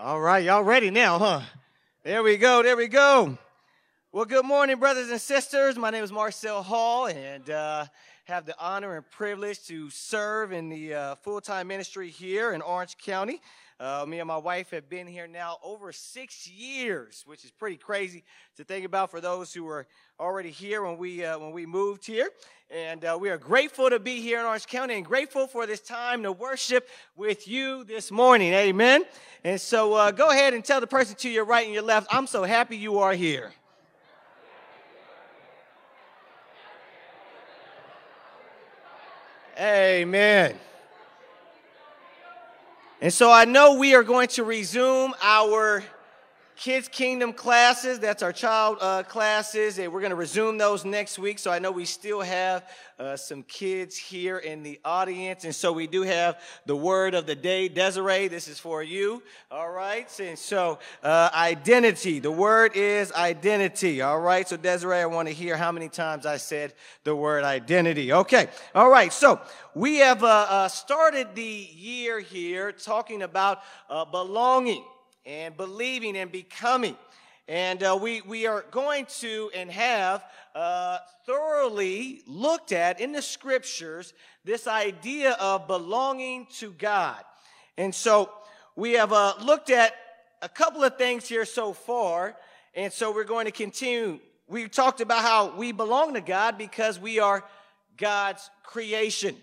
All right, y'all ready now, huh? There we go, there we go. Well, good morning, brothers and sisters. My name is Marcel Hall, and uh, have the honor and privilege to serve in the uh, full time ministry here in Orange County. Uh, me and my wife have been here now over six years, which is pretty crazy to think about for those who were already here when we uh, when we moved here. And uh, we are grateful to be here in Orange County and grateful for this time to worship with you this morning. Amen. And so uh, go ahead and tell the person to your right and your left, I'm so happy you are here. Amen. And so I know we are going to resume our Kids Kingdom classes. That's our child uh, classes, and we're going to resume those next week. So I know we still have uh, some kids here in the audience, and so we do have the word of the day. Desiree, this is for you. All right, and so uh, identity. The word is identity. All right, so Desiree, I want to hear how many times I said the word identity. Okay, all right. So we have uh, uh, started the year here talking about uh, belonging and believing and becoming. And uh, we, we are going to and have uh, thoroughly looked at in the scriptures this idea of belonging to God. And so we have uh, looked at a couple of things here so far. And so we're going to continue. We talked about how we belong to God because we are God's creation.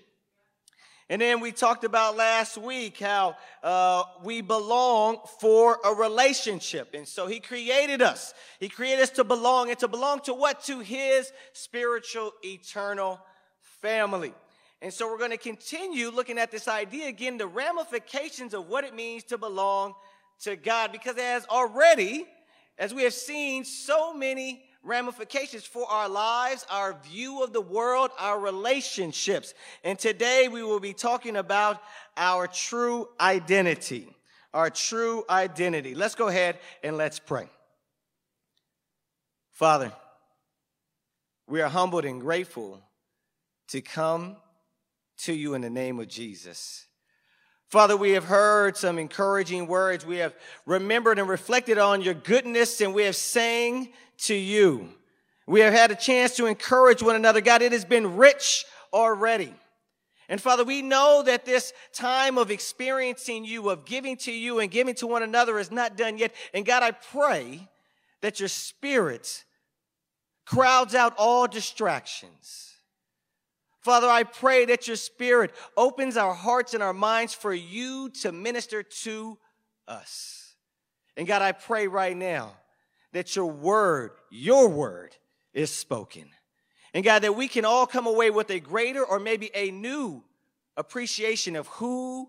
And then we talked about last week how uh, we belong for a relationship. And so he created us. He created us to belong and to belong to what? To his spiritual, eternal family. And so we're going to continue looking at this idea again, the ramifications of what it means to belong to God, because as already, as we have seen so many ramifications for our lives, our view of the world, our relationships. And today we will be talking about our true identity. Our true identity. Let's go ahead and let's pray. Father, we are humbled and grateful to come to you in the name of Jesus. Father, we have heard some encouraging words. We have remembered and reflected on your goodness and we have sang to you. We have had a chance to encourage one another. God, it has been rich already. And Father, we know that this time of experiencing you, of giving to you and giving to one another is not done yet. And God, I pray that your spirit crowds out all distractions. Father, I pray that your spirit opens our hearts and our minds for you to minister to us. And God, I pray right now that your word, your word, is spoken. And God, that we can all come away with a greater or maybe a new appreciation of who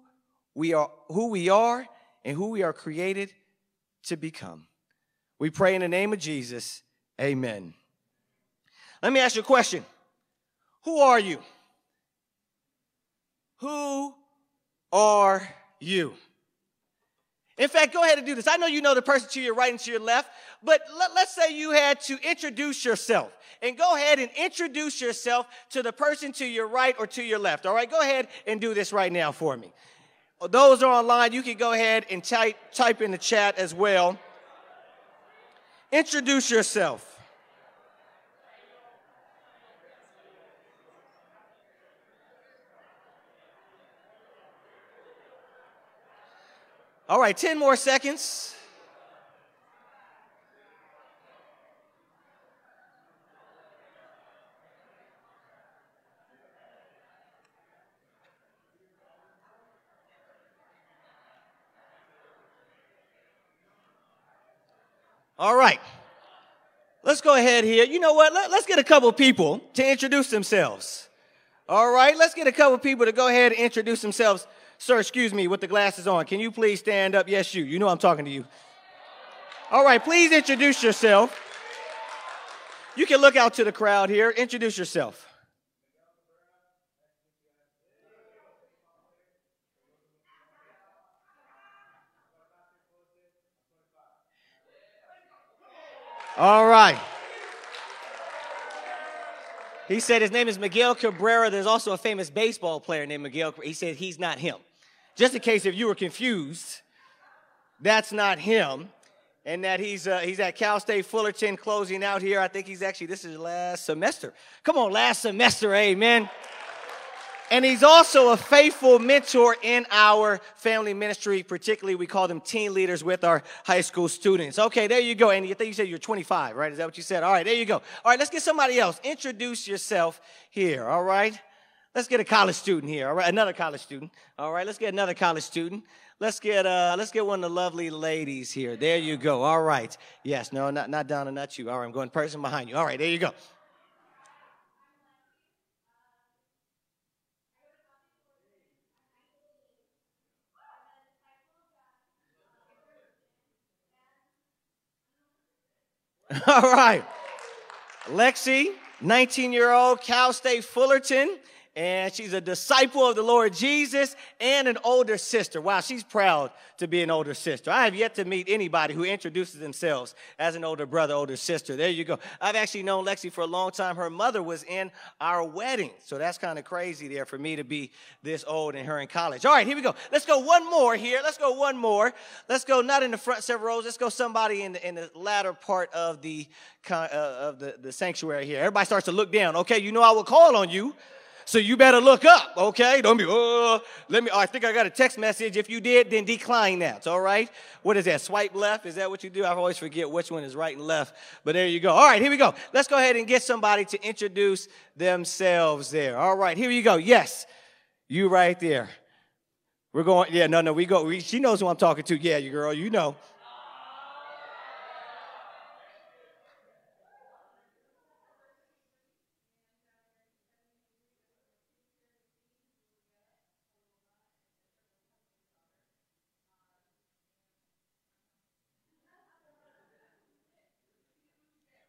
we are, who we are and who we are created to become. We pray in the name of Jesus. Amen. Let me ask you a question. Who are you? Who are you? In fact, go ahead and do this. I know you know the person to your right and to your left, but let, us say you had to introduce yourself. And go ahead and introduce yourself to the person to your right or to your left. All right, go ahead and do this right now for me. Those are online, you can go ahead and type, type in the chat as well. Introduce yourself. All right, 10 more seconds. All right. Let's go ahead here. You know what? Let, us get a couple people to introduce themselves. All right. Let's get a couple people to go ahead and introduce themselves. Sir, excuse me, with the glasses on. Can you please stand up? Yes, you. You know I'm talking to you. All right. Please introduce yourself. You can look out to the crowd here. Introduce yourself. All right. He said his name is Miguel Cabrera. There's also a famous baseball player named Miguel. He said he's not him. Just in case if you were confused. that's not him. And that he's, uh, he's at Cal State Fullerton closing out here. I think he's actually, this is last semester. Come on, last semester, amen. And he's also a faithful mentor in our family ministry, particularly we call them teen leaders with our high school students. Okay, there you go. And you think you said you're 25, right? Is that what you said? All right, there you go. All right, let's get somebody else. Introduce yourself here, all right? Let's get a college student here, all right? Another college student. All right, let's get another college student. Let's get uh let's get one of the lovely ladies here. There you go. All right. Yes, no, not not Donna, not you. All right, I'm going person behind you. All right, there you go. All right. Lexi, 19 year old, Cal State Fullerton and she's a disciple of the Lord Jesus and an older sister. Wow, she's proud to be an older sister. I have yet to meet anybody who introduces themselves as an older brother, older sister. There you go. I've actually known Lexi for a long time. Her mother was in our wedding, so that's kind of crazy there for me to be this old and her in college. All right, here we go. Let's go one more here. Let's go one more. Let's go not in the front several rows. Let's go somebody in the, in the latter part of the uh, of the, the sanctuary here. Everybody starts to look down. Okay, you know I will call on you. So you better look up, okay? Don't be, oh, let me, oh, I think I got a text message. If you did, then decline that, all right? What is that? Swipe left? Is that what you do? I always forget which one is right and left. But there you go. All right, here we go. Let's go ahead and get somebody to introduce themselves there. All right, here you go. Yes, you right there. We're going, yeah, no, no, we go. We, she knows who I'm talking to. Yeah, you girl, you know.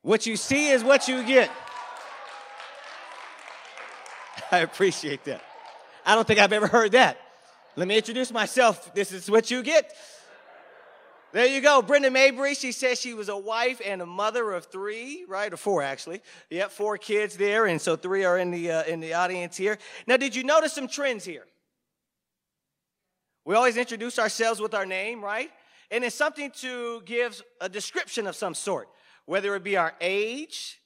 What you see is what you get. I appreciate that. I don't think I've ever heard that. Let me introduce myself. This is what you get. There you go. Brenda Mabry, she says she was a wife and a mother of three, right? Or four, actually. Yep, four kids there, and so three are in the, uh, in the audience here. Now, did you notice some trends here? We always introduce ourselves with our name, right? And it's something to give a description of some sort whether it be our age,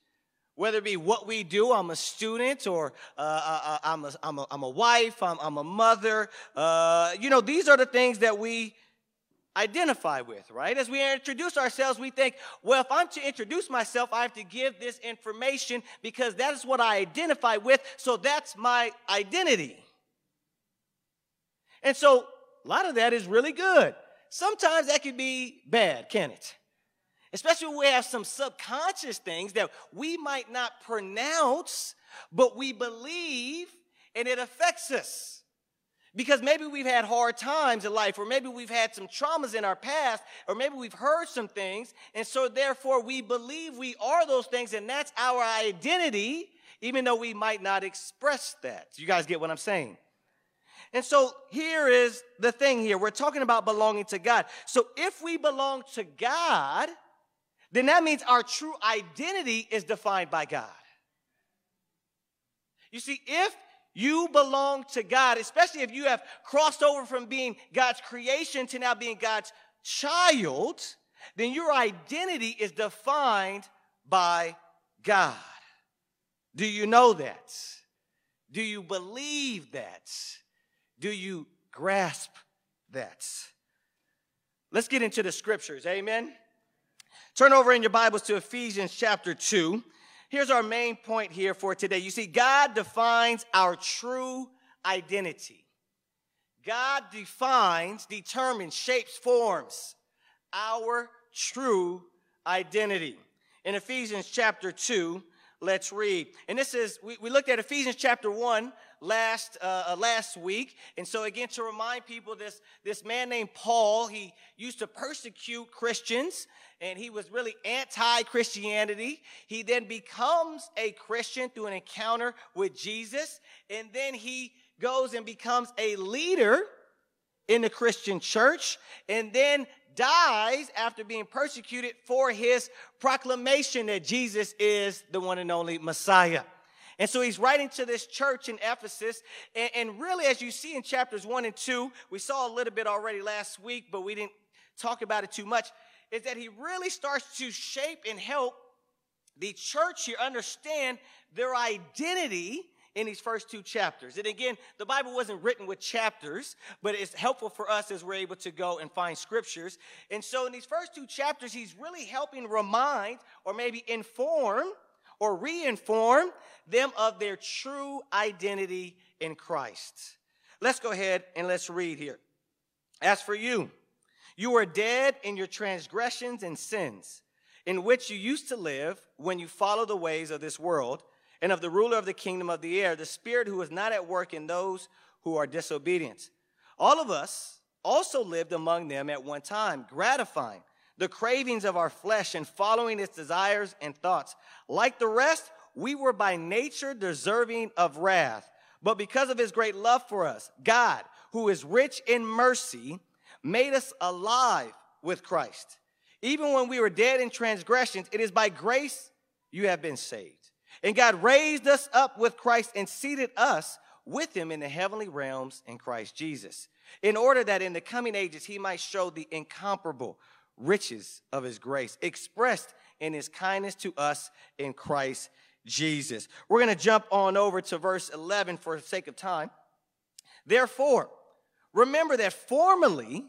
whether it be what we do. I'm a student, or uh, uh, uh, I'm, a, I'm, a, I'm a wife, I'm, I'm a mother. Uh, you know, these are the things that we identify with, right? As we introduce ourselves, we think, well, if I'm to introduce myself, I have to give this information because that is what I identify with, so that's my identity. And so a lot of that is really good. Sometimes that can be bad, can it? Especially when we have some subconscious things that we might not pronounce, but we believe and it affects us. Because maybe we've had hard times in life, or maybe we've had some traumas in our past, or maybe we've heard some things, and so therefore we believe we are those things, and that's our identity, even though we might not express that. You guys get what I'm saying? And so here is the thing here. We're talking about belonging to God. So if we belong to God, then that means our true identity is defined by God. You see, if you belong to God, especially if you have crossed over from being God's creation to now being God's child, then your identity is defined by God. Do you know that? Do you believe that? Do you grasp that? Let's get into the scriptures. Amen. Turn over in your Bibles to Ephesians chapter 2. Here's our main point here for today. You see, God defines our true identity. God defines, determines, shapes, forms our true identity. In Ephesians chapter 2, let's read. And this is, we, we looked at Ephesians chapter 1 last, uh, uh, last week. And so, again, to remind people, this, this man named Paul, he used to persecute Christians and he was really anti Christianity. He then becomes a Christian through an encounter with Jesus. And then he goes and becomes a leader in the Christian church. And then dies after being persecuted for his proclamation that Jesus is the one and only Messiah. And so he's writing to this church in Ephesus. And, and, really, as you see in chapters one and two, we saw a little bit already last week, but we didn't talk about it too much, is that he really starts to shape and help the church here understand their identity in these first two chapters. And again, the Bible wasn't written with chapters, but it's helpful for us as we're able to go and find scriptures. And so in these first two chapters, he's really helping remind or maybe inform or reinform them of their true identity in Christ. Let's go ahead and let's read here. As for you, you are dead in your transgressions and sins, in which you used to live when you followed the ways of this world and of the ruler of the kingdom of the air, the spirit who is not at work in those who are disobedient. All of us also lived among them at one time, gratifying the cravings of our flesh and following its desires and thoughts. Like the rest, we were by nature deserving of wrath. But because of his great love for us, God, who is rich in mercy, made us alive with Christ. Even when we were dead in transgressions, it is by grace you have been saved. And God raised us up with Christ and seated us with him in the heavenly realms in Christ Jesus, in order that in the coming ages he might show the incomparable riches of his grace expressed in his kindness to us in Christ Jesus. We're going to jump on over to verse 11 for the sake of time. Therefore, remember that formerly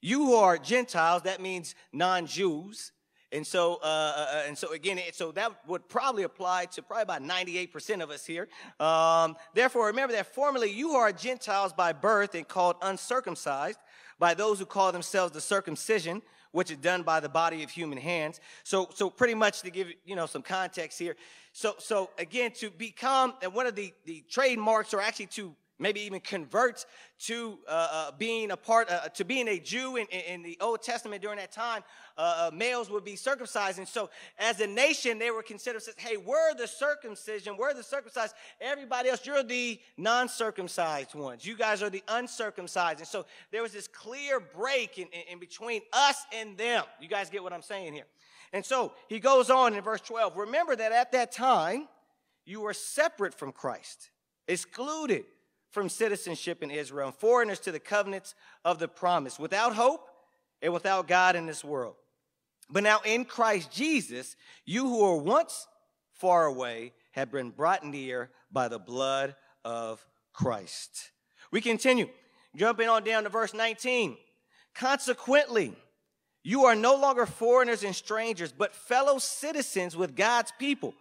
you who are Gentiles, that means non Jews, and so, uh, uh, uh, and so again, so that would probably apply to probably about 98% of us here. Um, therefore, remember that formerly you are Gentiles by birth and called uncircumcised by those who call themselves the circumcision, which is done by the body of human hands. So, so pretty much to give you know some context here. So, so again, to become and one of the the trademarks, or actually to maybe even convert to uh, uh, being a part, uh, to being a Jew in, in, the Old Testament during that time, uh, uh, males would be circumcised. And so as a nation, they were considered, hey, we're the circumcision, we're the circumcised. Everybody else, you're the non-circumcised ones. You guys are the uncircumcised. And so there was this clear break in, in, in between us and them. You guys get what I'm saying here. And so he goes on in verse 12, remember that at that time, you were separate from Christ, excluded from citizenship in Israel and foreigners to the covenants of the promise, without hope and without God in this world. But now in Christ Jesus, you who were once far away have been brought near by the blood of Christ. We continue, jumping on down to verse 19. Consequently, you are no longer foreigners and strangers, but fellow citizens with God's people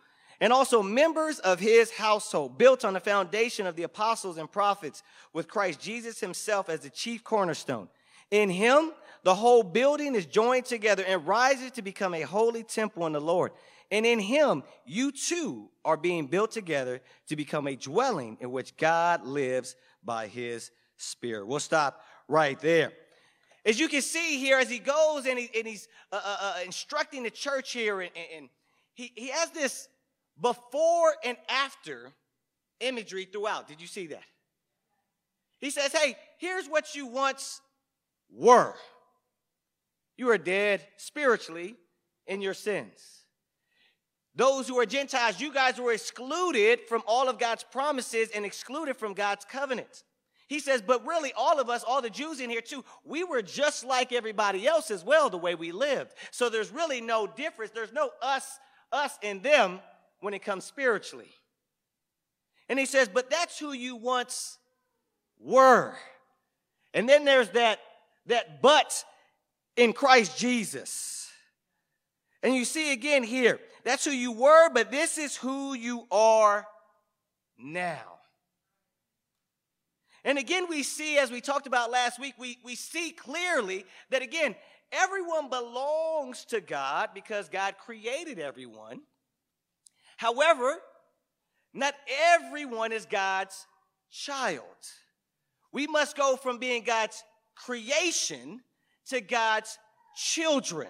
and also members of his household, built on the foundation of the apostles and prophets, with Christ Jesus himself as the chief cornerstone. In him, the whole building is joined together and rises to become a holy temple in the Lord. And in him, you too are being built together to become a dwelling in which God lives by his Spirit. We'll stop right there. As you can see here, as he goes and, he, and he's uh, uh, uh instructing the church here, and, and he, he has this before and after imagery throughout. Did you see that? He says, hey, here's what you once were. You are dead spiritually in your sins. Those who are Gentiles, you guys were excluded from all of God's promises and excluded from God's covenant. He says, but really, all of us, all the Jews in here too, we were just like everybody else as well, the way we lived. So there's really no difference. There's no us, us and them when it comes spiritually. And he says, but that's who you once were. And then there's that, that but in Christ Jesus. And you see again here, that's who you were, but this is who you are now. And again, we see, as we talked about last week, we, we see clearly that again, everyone belongs to God because God created everyone. However, not everyone is God's child. We must go from being God's creation to God's children.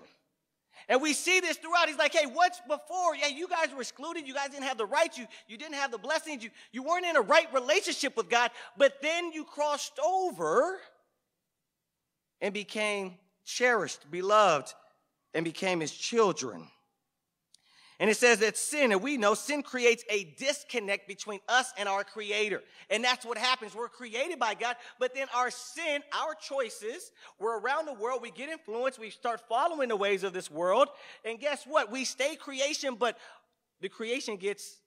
And we see this throughout. He's like, hey, what's before? Yeah, you guys were excluded. You guys didn't have the rights. You, you didn't have the blessings. You, you weren't in a right relationship with God. But then you crossed over and became cherished, beloved, and became his children. And it says that sin, and we know sin creates a disconnect between us and our creator. And that's what happens. We're created by God, but then our sin, our choices, we're around the world, we get influenced, we start following the ways of this world. And guess what? We stay creation, but the creation gets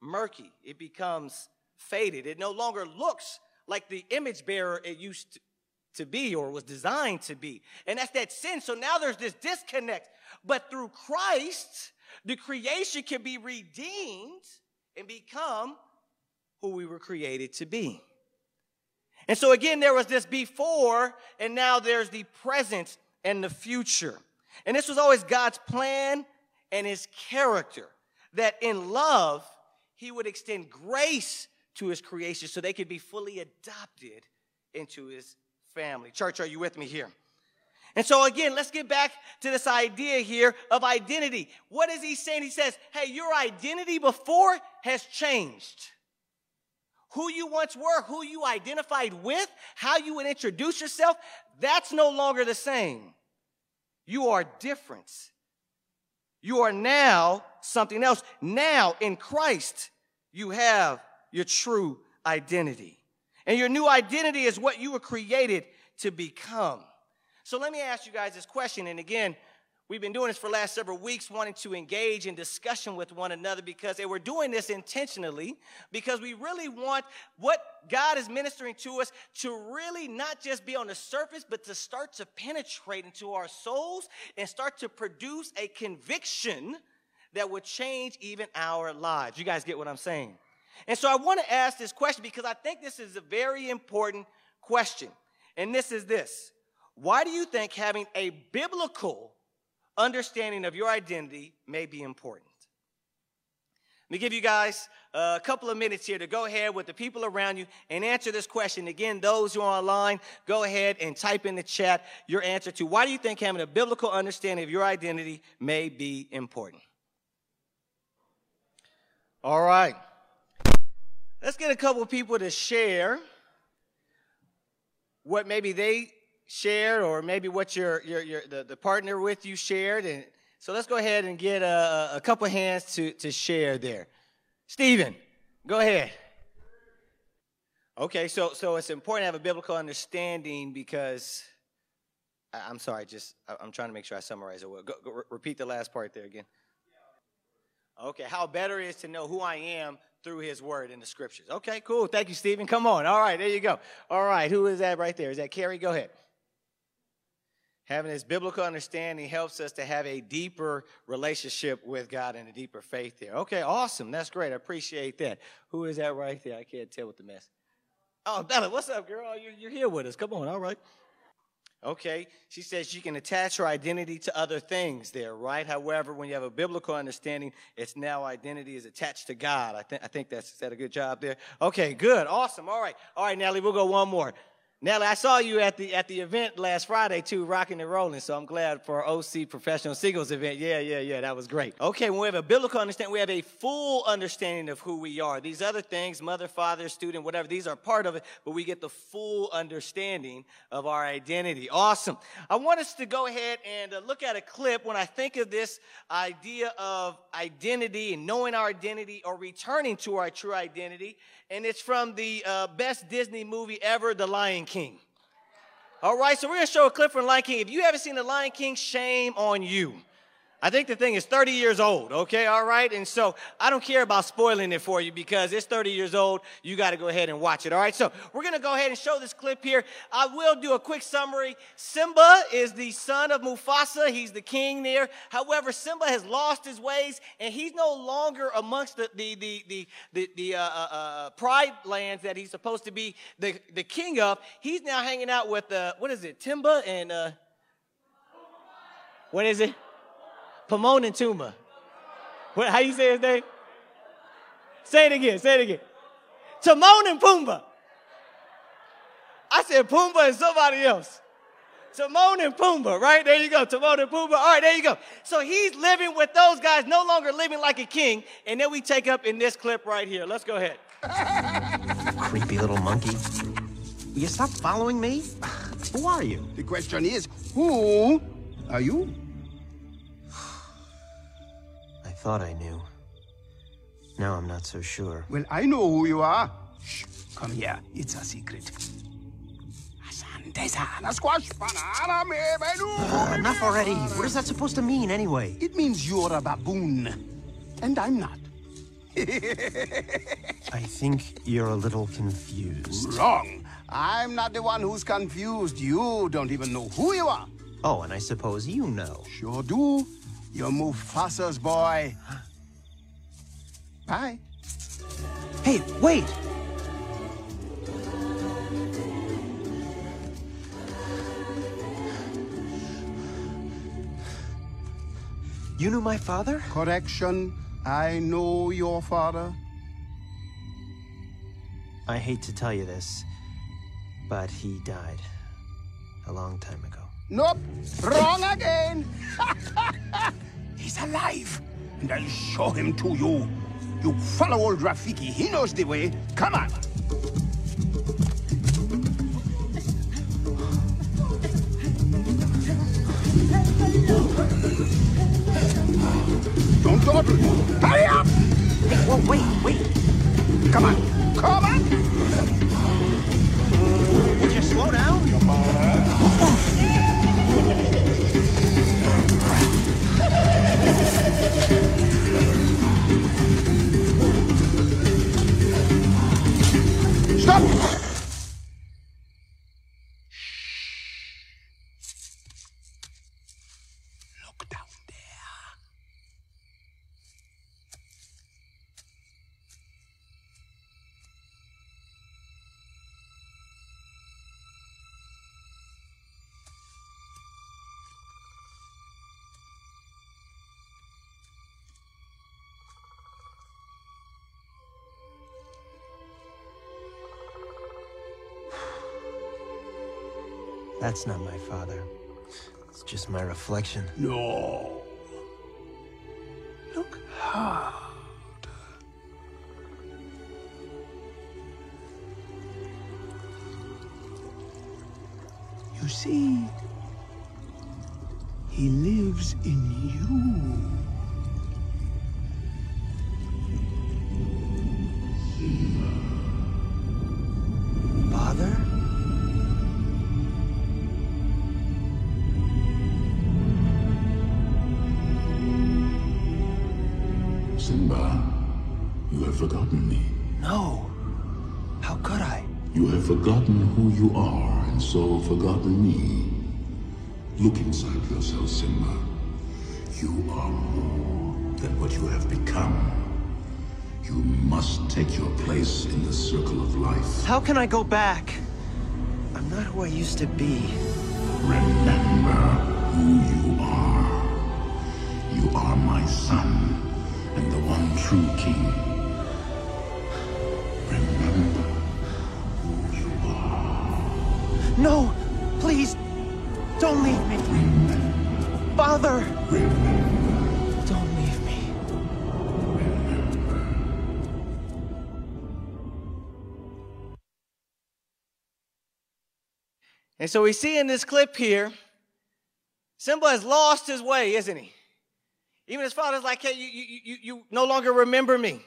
murky. It becomes faded. It no longer looks like the image bearer it used to, be or was designed to be. And that's that sin. So now there's this disconnect. But through Christ, the creation can be redeemed and become who we were created to be. And so again, there was this before, and now there's the present and the future. And this was always God's plan and his character that in love, he would extend grace to his creation so they could be fully adopted into his family. Church, are you with me here? And so again, let's get back to this idea here of identity. What is he saying? He says, hey, your identity before has changed. Who you once were, who you identified with, how you would introduce yourself, that's no longer the same. You are different. You are now something else. Now in Christ, you have your true identity. And your new identity is what you were created to become. So let me ask you guys this question. And again, we've been doing this for the last several weeks, wanting to engage in discussion with one another because we're doing this intentionally because we really want what God is ministering to us to really not just be on the surface, but to start to penetrate into our souls and start to produce a conviction that would change even our lives. You guys get what I'm saying? And so I want to ask this question because I think this is a very important question. And this is this why do you think having a biblical understanding of your identity may be important? Let me give you guys a couple of minutes here to go ahead with the people around you and answer this question. Again, those who are online, go ahead and type in the chat your answer to why do you think having a biblical understanding of your identity may be important? All right. Let's get a couple of people to share what maybe they shared or maybe what your, your, your the, the partner with you shared. And so let's go ahead and get a, a couple hands to, to share there. Stephen, go ahead. Okay, so so it's important to have a biblical understanding because I'm sorry, just I'm trying to make sure I summarize it well. Go, go, repeat the last part there again. Okay, how better is to know who I am through his word in the scriptures. Okay, cool. Thank you, Stephen. Come on. All right, there you go. All right, who is that right there? Is that Carrie? Go ahead. Having this biblical understanding helps us to have a deeper relationship with God and a deeper faith there. Okay, awesome. That's great. I appreciate that. Who is that right there? I can't tell what the mess. Oh, Bella, what's up, girl? You're, you're here with us. Come on, all right. Okay, she says you can attach her identity to other things there, right? However, when you have a biblical understanding, it's now identity is attached to God. I think I think that's is that a good job there. Okay, good, awesome. All right, all right, Natalie, we'll go one more. Nelly, I saw you at the at the event last Friday too, rocking and rolling. So I'm glad for our OC Professional Singles event. Yeah, yeah, yeah, that was great. Okay, when we have a biblical understanding, we have a full understanding of who we are. These other things, mother, father, student, whatever, these are part of it, but we get the full understanding of our identity. Awesome. I want us to go ahead and uh, look at a clip when I think of this idea of identity and knowing our identity or returning to our true identity and it's from the uh, best Disney movie ever, The Lion King. All right, so we're gonna show a clip from Lion King. If you haven't seen The Lion King, shame on you. I think the thing is 30 years old, okay, all right? And so I don't care about spoiling it for you because it's 30 years old. You got to go ahead and watch it, all right? So we're going to go ahead and show this clip here. I will do a quick summary. Simba is the son of Mufasa, he's the king there. However, Simba has lost his ways and he's no longer amongst the, the, the, the, the, the uh, uh, uh, pride lands that he's supposed to be the, the king of. He's now hanging out with, uh, what is it, Timba and, uh, what is it? Pomon and Tuma. What, how you say his name? Say it again. Say it again. Timon and Pumbaa. I said Pumbaa and somebody else. Timon and Pumbaa, right? There you go. Timon and Pumbaa. All right, there you go. So he's living with those guys, no longer living like a king. And then we take up in this clip right here. Let's go ahead. Creepy little monkey. You stop following me? Who are you? The question is, who are you? Thought I knew. Now I'm not so sure. Well, I know who you are. Shh, come here. It's a secret. squash banana uh, Enough already. What is that supposed to mean, anyway? It means you're a baboon. And I'm not. I think you're a little confused. Wrong. I'm not the one who's confused. You don't even know who you are. Oh, and I suppose you know. Sure do. You're Mufasa's boy. Bye. Hey, wait! You knew my father? Correction. I know your father. I hate to tell you this, but he died a long time ago. Nope, wrong again. Alive, and I'll show him to you. You follow old Rafiki, he knows the way. Come on. That's not my father. It's just my reflection. No. You have become. You must take your place in the circle of life. How can I go back? I'm not who I used to be. Remember who you are. You are my son, and the one true king. Remember who you are. No! And so we see in this clip here, Simba has lost his way, isn't he? Even his father's like, hey, you, you, you, you no longer remember me.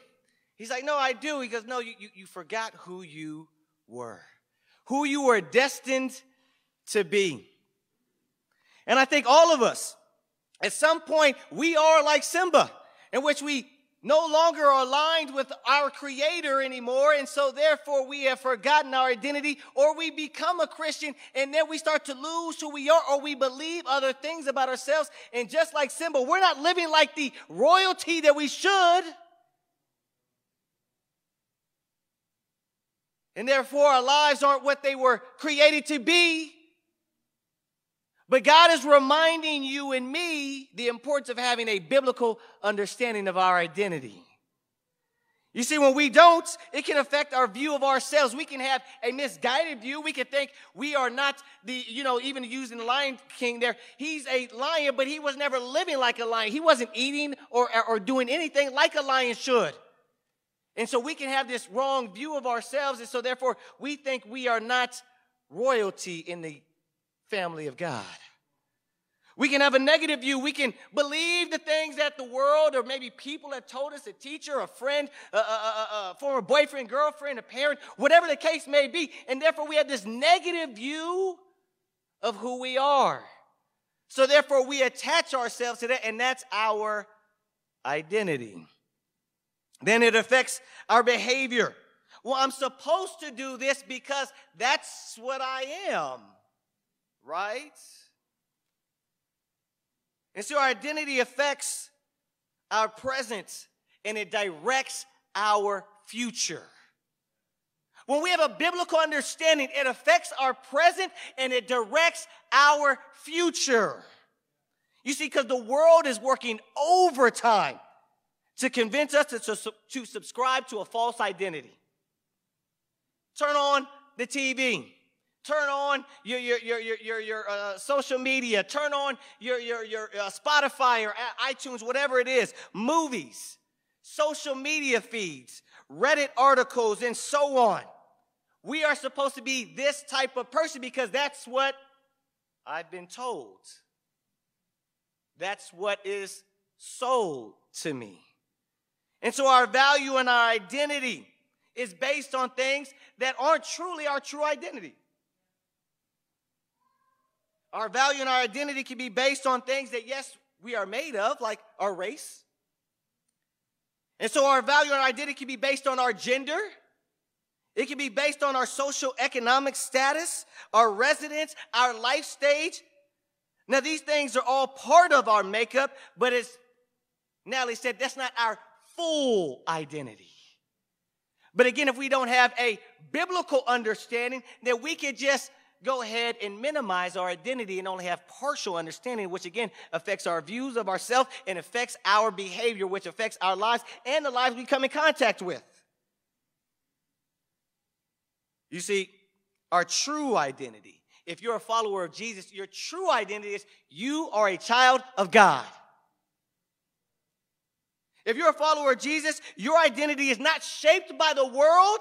He's like, no, I do. He goes, no, you, you, you forgot who you were who you were destined to be. And I think all of us, at some point, we are like Simba, in which we no longer are aligned with our creator anymore. And so therefore we have forgotten our identity or we become a Christian and then we start to lose who we are or we believe other things about ourselves. And just like Simba, we're not living like the royalty that we should. And therefore, our lives aren't what they were created to be. But God is reminding you and me the importance of having a biblical understanding of our identity. You see, when we don't, it can affect our view of ourselves. We can have a misguided view. We can think we are not the, you know, even using the Lion King there. He's a lion, but he was never living like a lion. He wasn't eating or, or doing anything like a lion should. And so we can have this wrong view of ourselves, and so therefore we think we are not royalty in the family of God. We can have a negative view. We can believe the things that the world or maybe people have told us, a teacher, a friend, a, a, a, a, former boyfriend, girlfriend, a parent, whatever the case may be. And therefore, we have this negative view of who we are. So therefore, we attach ourselves to that, and that's our identity. Then it affects our behavior. Well, I'm supposed to do this because that's what I am, right? And so our identity affects our present and it directs our future. When we have a biblical understanding, it affects our present and it directs our future. You see, because the world is working overtime to convince us to, to, to subscribe to a false identity. Turn on the TV. Turn on your, your, your, your, your, your uh, social media. Turn on your, your, your uh, Spotify or iTunes, whatever it is. Movies, social media feeds, Reddit articles, and so on. We are supposed to be this type of person because that's what I've been told. That's what is sold to me. And so our value and our identity is based on things that aren't truly our true identity. Our value and our identity can be based on things that, yes, we are made of, like our race. And so our value and our identity can be based on our gender. It can be based on our social economic status, our residence, our life stage. Now, these things are all part of our makeup, but as Natalie said, that's not our full identity. But again, if we don't have a biblical understanding, then we could just go ahead and minimize our identity and only have partial understanding, which again affects our views of ourselves and affects our behavior, which affects our lives and the lives we come in contact with. You see, our true identity, if you're a follower of Jesus, your true identity is you are a child of God. If you're a follower of Jesus, your identity is not shaped by the world,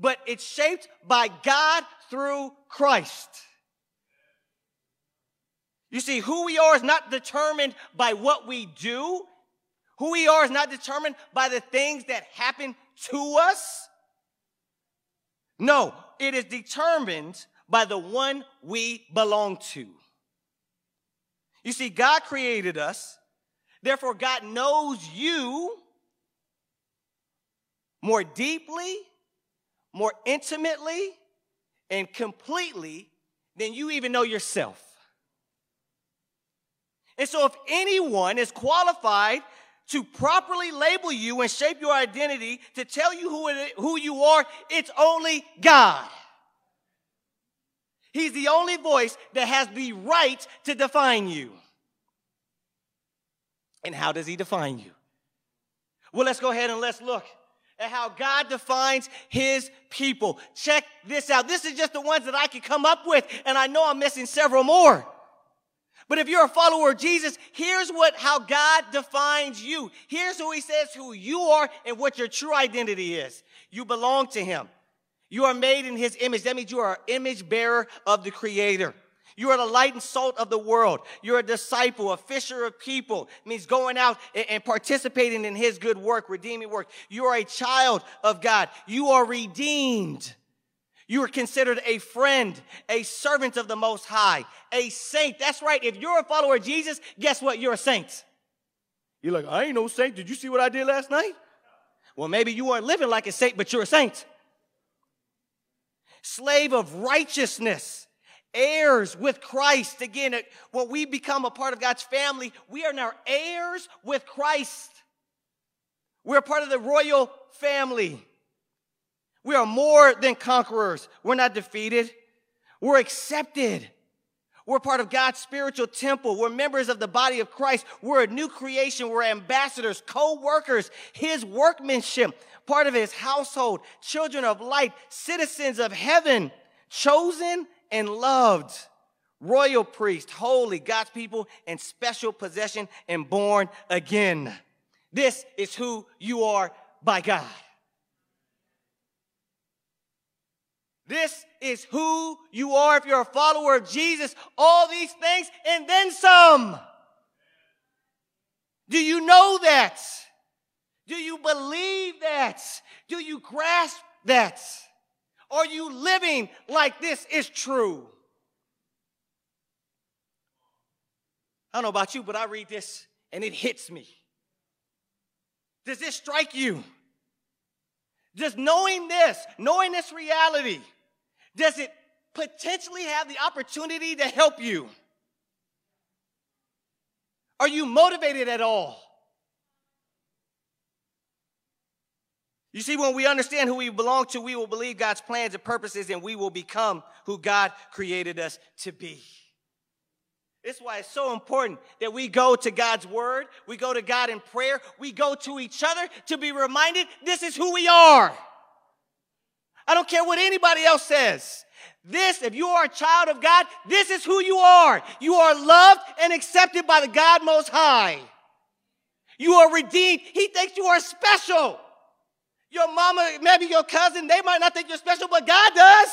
but it's shaped by God through Christ. You see, who we are is not determined by what we do. Who we are is not determined by the things that happen to us. No, it is determined by the one we belong to. You see, God created us. Therefore, God knows you more deeply, more intimately, and completely than you even know yourself. And so, if anyone is qualified to properly label you and shape your identity, to tell you who, it, who you are, it's only God. He's the only voice that has the right to define you. And how does he define you? Well, let's go ahead and let's look at how God defines his people. Check this out. This is just the ones that I can come up with, and I know I'm missing several more. But if you're a follower of Jesus, here's what how God defines you. Here's who he says who you are and what your true identity is. You belong to him. You are made in his image. That means you are an image bearer of the creator. You are the light and salt of the world. You're a disciple, a fisher of people. It means going out and participating in his good work, redeeming work. You are a child of God. You are redeemed. You are considered a friend, a servant of the Most High, a saint. That's right. If you're a follower of Jesus, guess what? You're a saint. You're like, I ain't no saint. Did you see what I did last night? Well, maybe you aren't living like a saint, but you're a saint. Slave of righteousness, heirs with Christ. Again, when we become a part of God's family, we are now heirs with Christ. We're part of the royal family. We are more than conquerors. We're not defeated. We're accepted. We're part of God's spiritual temple. We're members of the body of Christ. We're a new creation. We're ambassadors, co-workers, his workmanship, part of his household, children of light, citizens of heaven, chosen and loved, royal priest, holy, God's people, and special possession and born again. This is who you are by God. This is who you are if you're a follower of Jesus. All these things and then some. Do you know that? Do you believe that? Do you grasp that? Are you living like this is true? I don't know about you, but I read this and it hits me. Does this strike you? Just knowing this, knowing this reality, does it potentially have the opportunity to help you? Are you motivated at all? You see, when we understand who we belong to, we will believe God's plans and purposes, and we will become who God created us to be. This is why it's so important that we go to God's word, we go to God in prayer, we go to each other to be reminded this is who we are. I don't care what anybody else says. This, if you are a child of God, this is who you are. You are loved and accepted by the God Most High. You are redeemed. He thinks you are special. Your mama, maybe your cousin, they might not think you're special, but God does.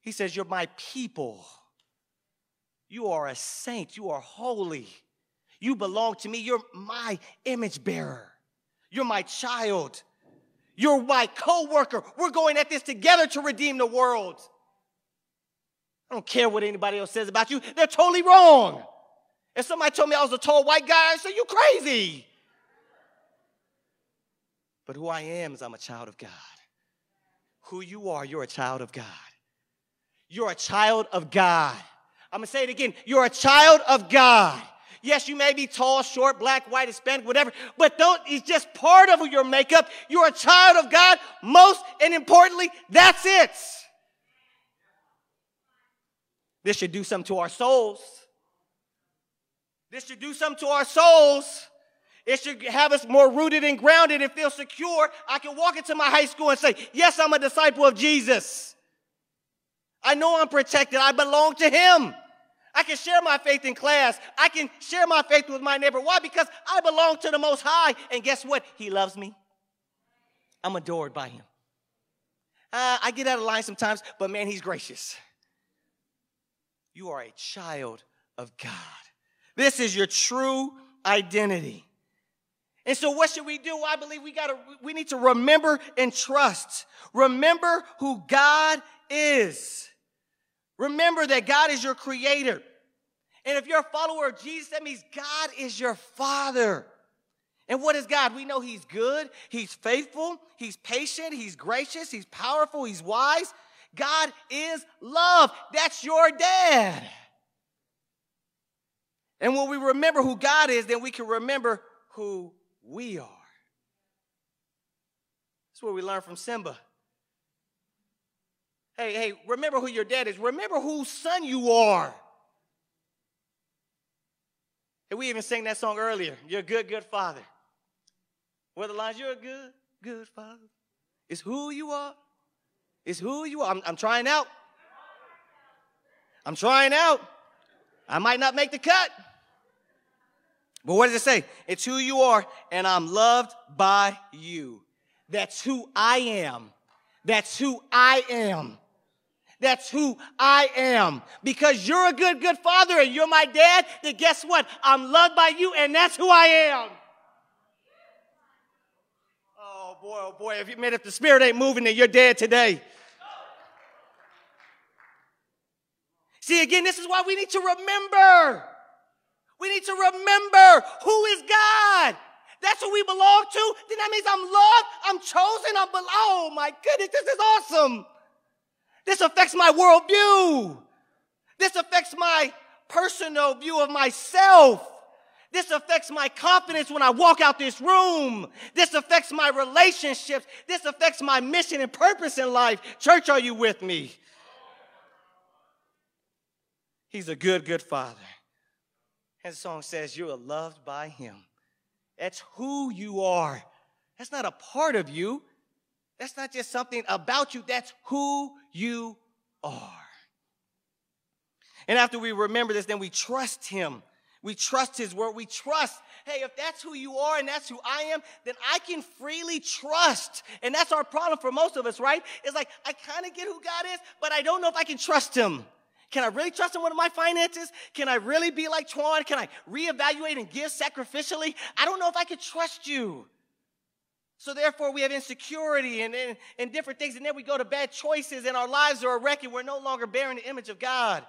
He says, You're my people. You are a saint. You are holy. You belong to me. You're my image bearer. You're my child. You're my co worker. We're going at this together to redeem the world. I don't care what anybody else says about you, they're totally wrong. If somebody told me I was a tall white guy, I'd say, You crazy. But who I am is I'm a child of God. Who you are, you're a child of God. You're a child of God. I'm gonna say it again. You're a child of God. Yes, you may be tall, short, black, white, Hispanic, whatever, but don't, it's just part of your makeup. You're a child of God. Most and importantly, that's it. This should do something to our souls. This should do something to our souls. It should have us more rooted and grounded and feel secure. I can walk into my high school and say, Yes, I'm a disciple of Jesus. I know I'm protected. I belong to Him. I can share my faith in class. I can share my faith with my neighbor. Why? Because I belong to the Most High. And guess what? He loves me. I'm adored by Him. Uh, I get out of line sometimes, but man, He's gracious. You are a child of God. This is your true identity. And so what should we do? I believe we got to we need to remember and trust. Remember who God is. Remember that God is your creator. And if you're a follower of Jesus, that means God is your father. And what is God? We know He's good, He's faithful, He's patient, He's gracious, He's powerful, He's wise. God is love. That's your dad. And when we remember who God is, then we can remember who we are. That's what we learn from Simba. Hey, hey, remember who your dad is. Remember whose son you are. And we even sang that song earlier. You're a good, good father. What the lines? You're a good, good father. It's who you are. It's who you are. I'm, I'm trying out. I'm trying out. I might not make the cut. But what does it say? It's who you are, and I'm loved by you. That's who I am. That's who I am. That's who I am. Because you're a good, good father and you're my dad, then guess what? I'm loved by you, and that's who I am. Oh boy, oh boy, if you man, if the spirit ain't moving, then you're dead today. See, again, this is why we need to remember. We need to remember who is God. That's who we belong to. Then that means I'm loved, I'm chosen, I'm beloved. Oh my goodness, this is awesome. This affects my worldview. This affects my personal view of myself. This affects my confidence when I walk out this room. This affects my relationships. This affects my mission and purpose in life. Church, are you with me? He's a good, good father. And the song says, You are loved by him. That's who you are. That's not a part of you. That's not just something about you. That's who you are. And after we remember this, then we trust him. We trust his word. We trust, hey, if that's who you are and that's who I am, then I can freely trust. And that's our problem for most of us, right? It's like, I kind of get who God is, but I don't know if I can trust him. Can I really trust him with my finances? Can I really be like Twan? Can I reevaluate and give sacrificially? I don't know if I can trust you. So therefore, we have insecurity and, and, and different things, and then we go to bad choices, and our lives are a wreck, and we're no longer bearing the image of God.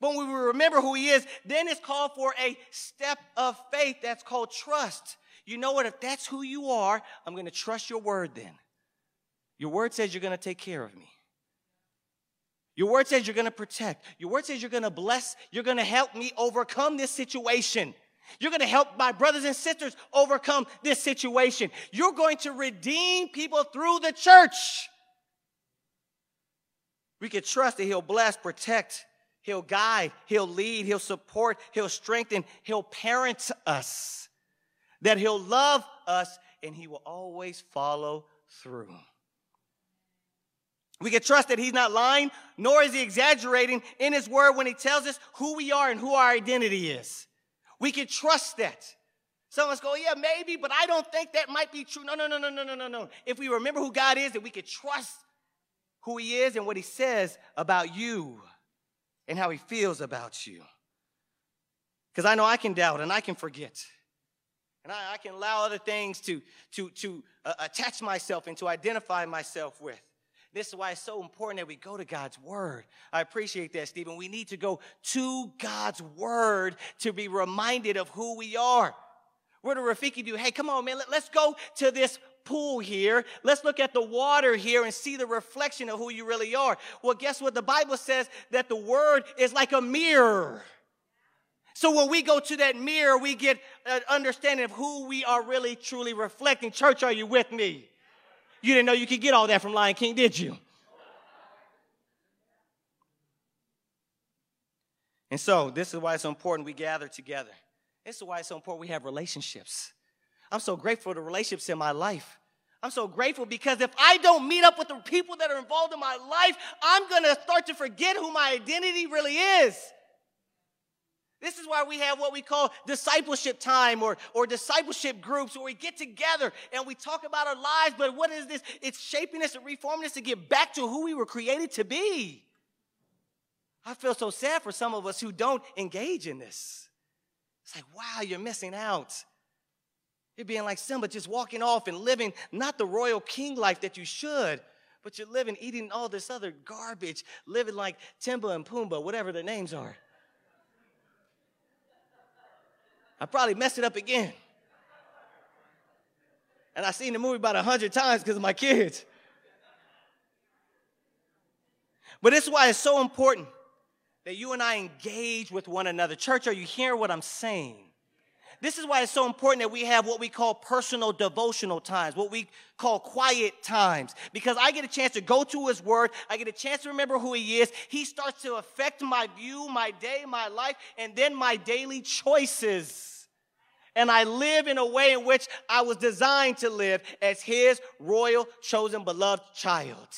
But when we remember who He is, then it's called for a step of faith that's called trust. You know what? If that's who you are, I'm going to trust your word then. Your word says you're going to take care of me. Your word says you're going to protect. Your word says you're going to bless. You're going to help me overcome this situation. You're going to help my brothers and sisters overcome this situation. You're going to redeem people through the church. We can trust that He'll bless, protect, He'll guide, He'll lead, He'll support, He'll strengthen, He'll parent us, that He'll love us, and He will always follow through. We can trust that He's not lying, nor is He exaggerating in His word when He tells us who we are and who our identity is. We can trust that. Some of us go, yeah, maybe, but I don't think that might be true. No, no, no, no, no, no, no, no. If we remember who God is, that we can trust who He is and what He says about you and how He feels about you. Because I know I can doubt and I can forget. And I, I can allow other things to, to, to uh, attach myself and to identify myself with. This is why it's so important that we go to God's word. I appreciate that, Stephen. We need to go to God's word to be reminded of who we are. Where do Rafiki do? Hey, come on, man, let, let's go to this pool here. Let's look at the water here and see the reflection of who you really are. Well, guess what? The Bible says that the word is like a mirror. So when we go to that mirror, we get an understanding of who we are really truly reflecting. Church, are you with me? You didn't know you could get all that from Lion King, did you? And so, this is why it's so important we gather together. This is why it's so important we have relationships. I'm so grateful for the relationships in my life. I'm so grateful because if I don't meet up with the people that are involved in my life, I'm going to start to forget who my identity really is. This is why we have what we call discipleship time or, or discipleship groups where we get together and we talk about our lives. But what is this? It's shaping us and reforming us to get back to who we were created to be. I feel so sad for some of us who don't engage in this. It's like, wow, you're missing out. You're being like Simba, just walking off and living not the royal king life that you should, but you're living, eating all this other garbage, living like Timba and Pumbaa, whatever their names are. I probably messed it up again. And I've seen the movie about a hundred times because of my kids. But this is why it's so important that you and I engage with one another. Church, are you hearing what I'm saying? This is why it's so important that we have what we call personal devotional times, what we call quiet times, because I get a chance to go to His Word. I get a chance to remember who He is. He starts to affect my view, my day, my life, and then my daily choices. And I live in a way in which I was designed to live as His royal, chosen, beloved child.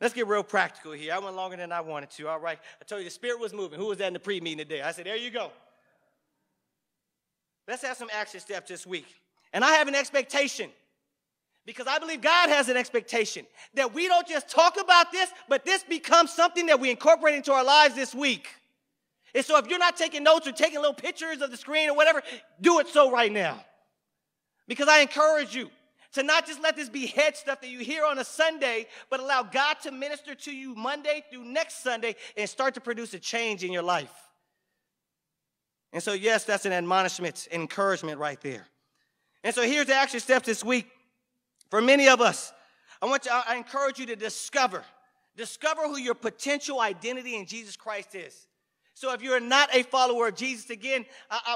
Let's get real practical here. I went longer than I wanted to. All right. I told you the spirit was moving. Who was that in the pre meeting today? I said, there you go. Let's have some action steps this week. And I have an expectation because I believe God has an expectation that we don't just talk about this, but this becomes something that we incorporate into our lives this week. And so if you're not taking notes or taking little pictures of the screen or whatever, do it so right now. Because I encourage you to not just let this be head stuff that you hear on a Sunday, but allow God to minister to you Monday through next Sunday and start to produce a change in your life. And so, yes, that's an admonishment, encouragement right there. And so, here's the action steps this week. For many of us, I want you, I encourage you to discover, discover who your potential identity in Jesus Christ is. So if you're not a follower of Jesus, again,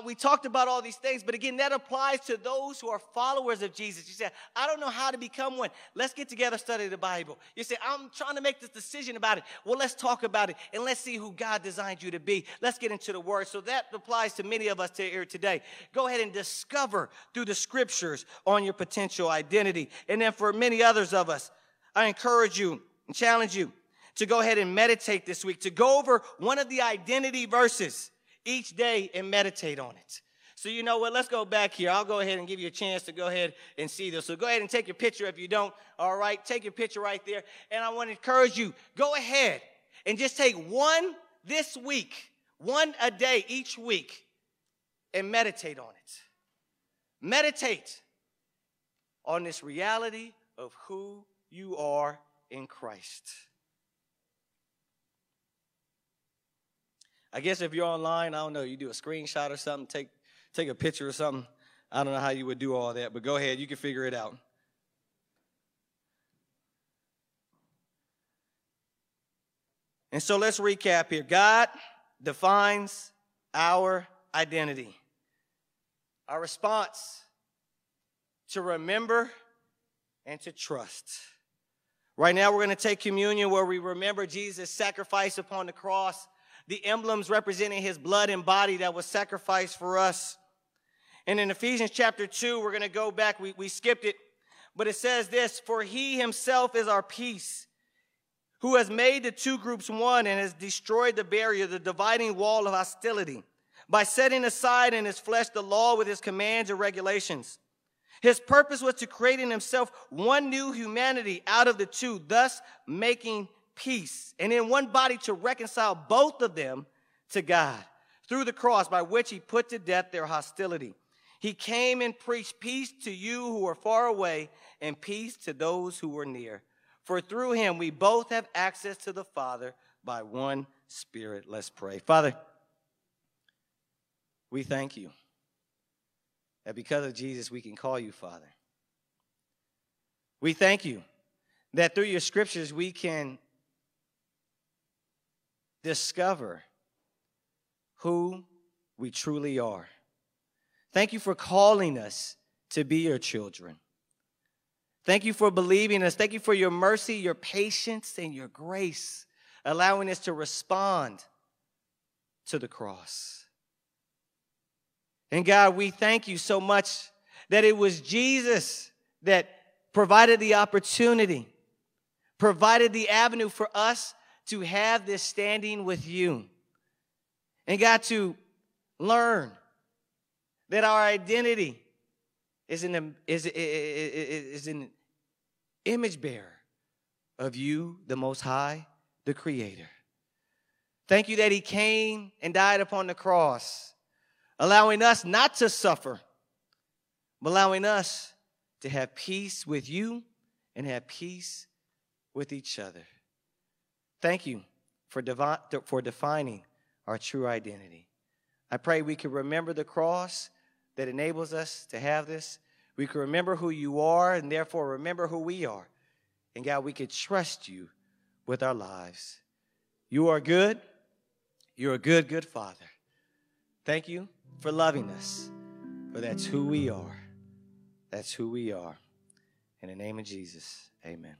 we talked about all these things, but again, that applies to those who are followers of Jesus. You say, I don't know how to become one. Let's get together, study the Bible. You say, I'm trying to make this decision about it. Well, let's talk about it and let's see who God designed you to be. Let's get into the Word. So that applies to many of us here today. Go ahead and discover through the scriptures on your potential identity. And then for many others of us, I encourage you and challenge you to go ahead and meditate this week, to go over one of the identity verses each day and meditate on it. So, you know what? Let's go back here. I'll go ahead and give you a chance to go ahead and see this. So, go ahead and take your picture if you don't. All right, take your picture right there. And I want to encourage you go ahead and just take one this week, one a day each week, and meditate on it. Meditate on this reality of who you are in Christ. I guess if you're online, I don't know, you do a screenshot or something, take, take a picture or something. I don't know how you would do all that, but go ahead, you can figure it out. And so let's recap here. God defines our identity. Our response to remember and to trust. Right now, we're going to take communion where we remember Jesus' sacrifice upon the cross, the emblems representing his blood and body that was sacrificed for us. And in Ephesians chapter 2, we're going to go back. We, we skipped it, but it says this For he himself is our peace, who has made the two groups one and has destroyed the barrier, the dividing wall of hostility, by setting aside in his flesh the law with his commands and regulations his purpose was to create in himself one new humanity out of the two, thus making peace, and in one body to reconcile both of them to God through the cross by which he put to death their hostility. He came and preached peace to you who are far away and peace to those who are near. For through him we both have access to the Father by one Spirit. Let's pray. Father, we thank you that because of Jesus, we can call you Father. We thank you that through your scriptures, we can discover who we truly are. Thank you for calling us to be your children. Thank you for believing us. Thank you for your mercy, your patience, and your grace, allowing us to respond to the cross. And God, we thank you so much that it was Jesus that provided the opportunity, provided the avenue for us to have this standing with you. And got to learn that our identity is an, is, is, an image bearer of you, the Most High, the Creator. Thank you that He came and died upon the cross allowing us not to suffer, but allowing us to have peace with you and have peace with each other. Thank you for, devi- for defining our true identity. I pray we can remember the cross that enables us to have this. We can remember who you are and therefore remember who we are. And God, we can trust you with our lives. You are good. You're a good, good Father. Thank you for loving us, for that's who we are. That's who we are. In the name of Jesus, amen.